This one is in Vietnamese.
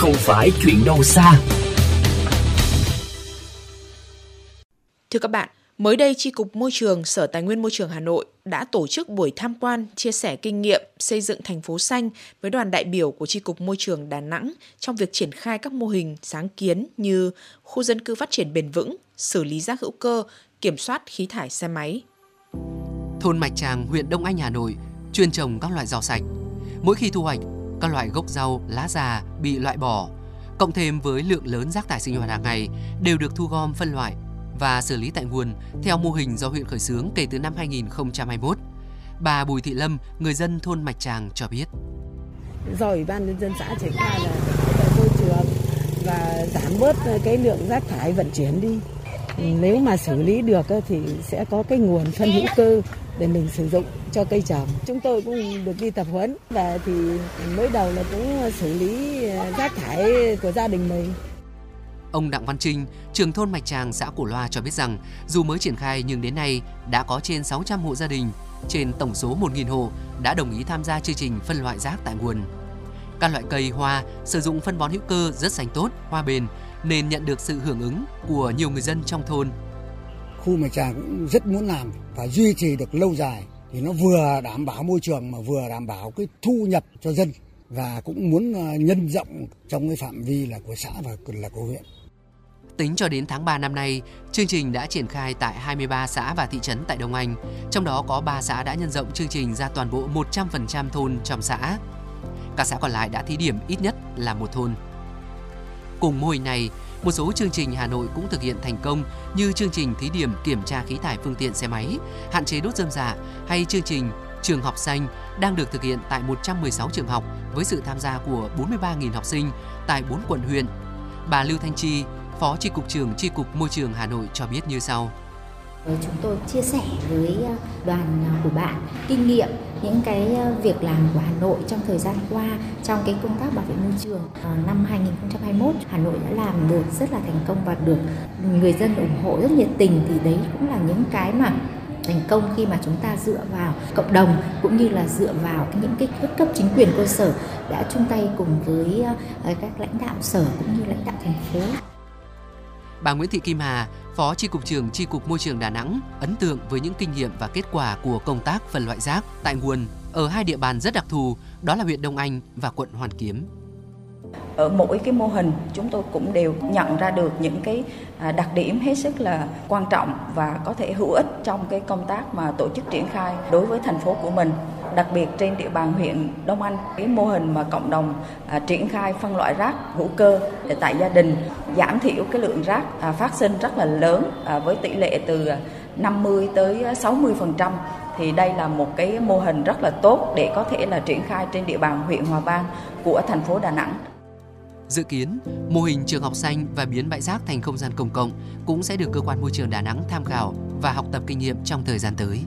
không phải chuyện đâu xa. Thưa các bạn, mới đây Tri Cục Môi trường Sở Tài nguyên Môi trường Hà Nội đã tổ chức buổi tham quan chia sẻ kinh nghiệm xây dựng thành phố xanh với đoàn đại biểu của Tri Cục Môi trường Đà Nẵng trong việc triển khai các mô hình sáng kiến như khu dân cư phát triển bền vững, xử lý rác hữu cơ, kiểm soát khí thải xe máy. Thôn Mạch Tràng, huyện Đông Anh, Hà Nội chuyên trồng các loại rau sạch. Mỗi khi thu hoạch, các loại gốc rau, lá già bị loại bỏ, cộng thêm với lượng lớn rác thải sinh hoạt hàng ngày đều được thu gom phân loại và xử lý tại nguồn theo mô hình do huyện khởi xướng kể từ năm 2021. Bà Bùi Thị Lâm, người dân thôn Mạch Tràng cho biết. Do Ủy ban nhân dân xã triển khai là môi trường và giảm bớt cái lượng rác thải vận chuyển đi. Nếu mà xử lý được thì sẽ có cái nguồn phân hữu cơ để mình sử dụng cho cây trồng. Chúng tôi cũng được đi tập huấn và thì mới đầu là cũng xử lý à, rác thải của gia đình mình. Ông Đặng Văn Trinh, trưởng thôn Mạch Tràng, xã Cổ Loa cho biết rằng dù mới triển khai nhưng đến nay đã có trên 600 hộ gia đình trên tổng số 1.000 hộ đã đồng ý tham gia chương trình phân loại rác tại nguồn. Các loại cây hoa sử dụng phân bón hữu cơ rất xanh tốt, hoa bền nên nhận được sự hưởng ứng của nhiều người dân trong thôn. Khu Mạch Tràng cũng rất muốn làm và duy trì được lâu dài thì nó vừa đảm bảo môi trường mà vừa đảm bảo cái thu nhập cho dân và cũng muốn ờ, nhân rộng trong cái phạm vi là của xã và là của huyện. Tính cho đến tháng 3 năm nay, chương trình đã triển khai tại 23 xã và thị trấn tại Đông Anh, trong đó có 3 xã đã nhân rộng chương trình ra toàn bộ 100% thôn trong xã. Các xã còn lại đã thí điểm ít nhất là một thôn. Cùng mô hình này, một số chương trình Hà Nội cũng thực hiện thành công như chương trình thí điểm kiểm tra khí thải phương tiện xe máy, hạn chế đốt dơm dạ hay chương trình Trường học xanh đang được thực hiện tại 116 trường học với sự tham gia của 43.000 học sinh tại 4 quận huyện. Bà Lưu Thanh Chi, Phó Tri Cục trưởng Tri Cục Môi trường Hà Nội cho biết như sau. Ờ, chúng tôi chia sẻ với ờ, đoàn ờ, của bạn kinh nghiệm những cái việc làm của Hà Nội trong thời gian qua trong cái công tác bảo vệ môi trường năm 2021 Hà Nội đã làm được rất là thành công và được người dân ủng hộ rất nhiệt tình thì đấy cũng là những cái mà thành công khi mà chúng ta dựa vào cộng đồng cũng như là dựa vào những cái cấp cấp chính quyền cơ sở đã chung tay cùng với các lãnh đạo sở cũng như lãnh đạo thành phố. Bà Nguyễn Thị Kim Hà, Phó Tri Cục trưởng Tri Cục Môi trường Đà Nẵng ấn tượng với những kinh nghiệm và kết quả của công tác phân loại rác tại nguồn ở hai địa bàn rất đặc thù, đó là huyện Đông Anh và quận Hoàn Kiếm. Ở mỗi cái mô hình chúng tôi cũng đều nhận ra được những cái à, đặc điểm hết sức là quan trọng và có thể hữu ích trong cái công tác mà tổ chức triển khai đối với thành phố của mình đặc biệt trên địa bàn huyện Đông Anh cái mô hình mà cộng đồng à, triển khai phân loại rác hữu cơ để tại gia đình giảm thiểu cái lượng rác à, phát sinh rất là lớn à, với tỷ lệ từ 50 tới 60 phần trăm thì đây là một cái mô hình rất là tốt để có thể là triển khai trên địa bàn huyện Hòa Vang của thành phố Đà Nẵng. Dự kiến, mô hình trường học xanh và biến bãi rác thành không gian công cộng cũng sẽ được cơ quan môi trường Đà Nẵng tham khảo và học tập kinh nghiệm trong thời gian tới.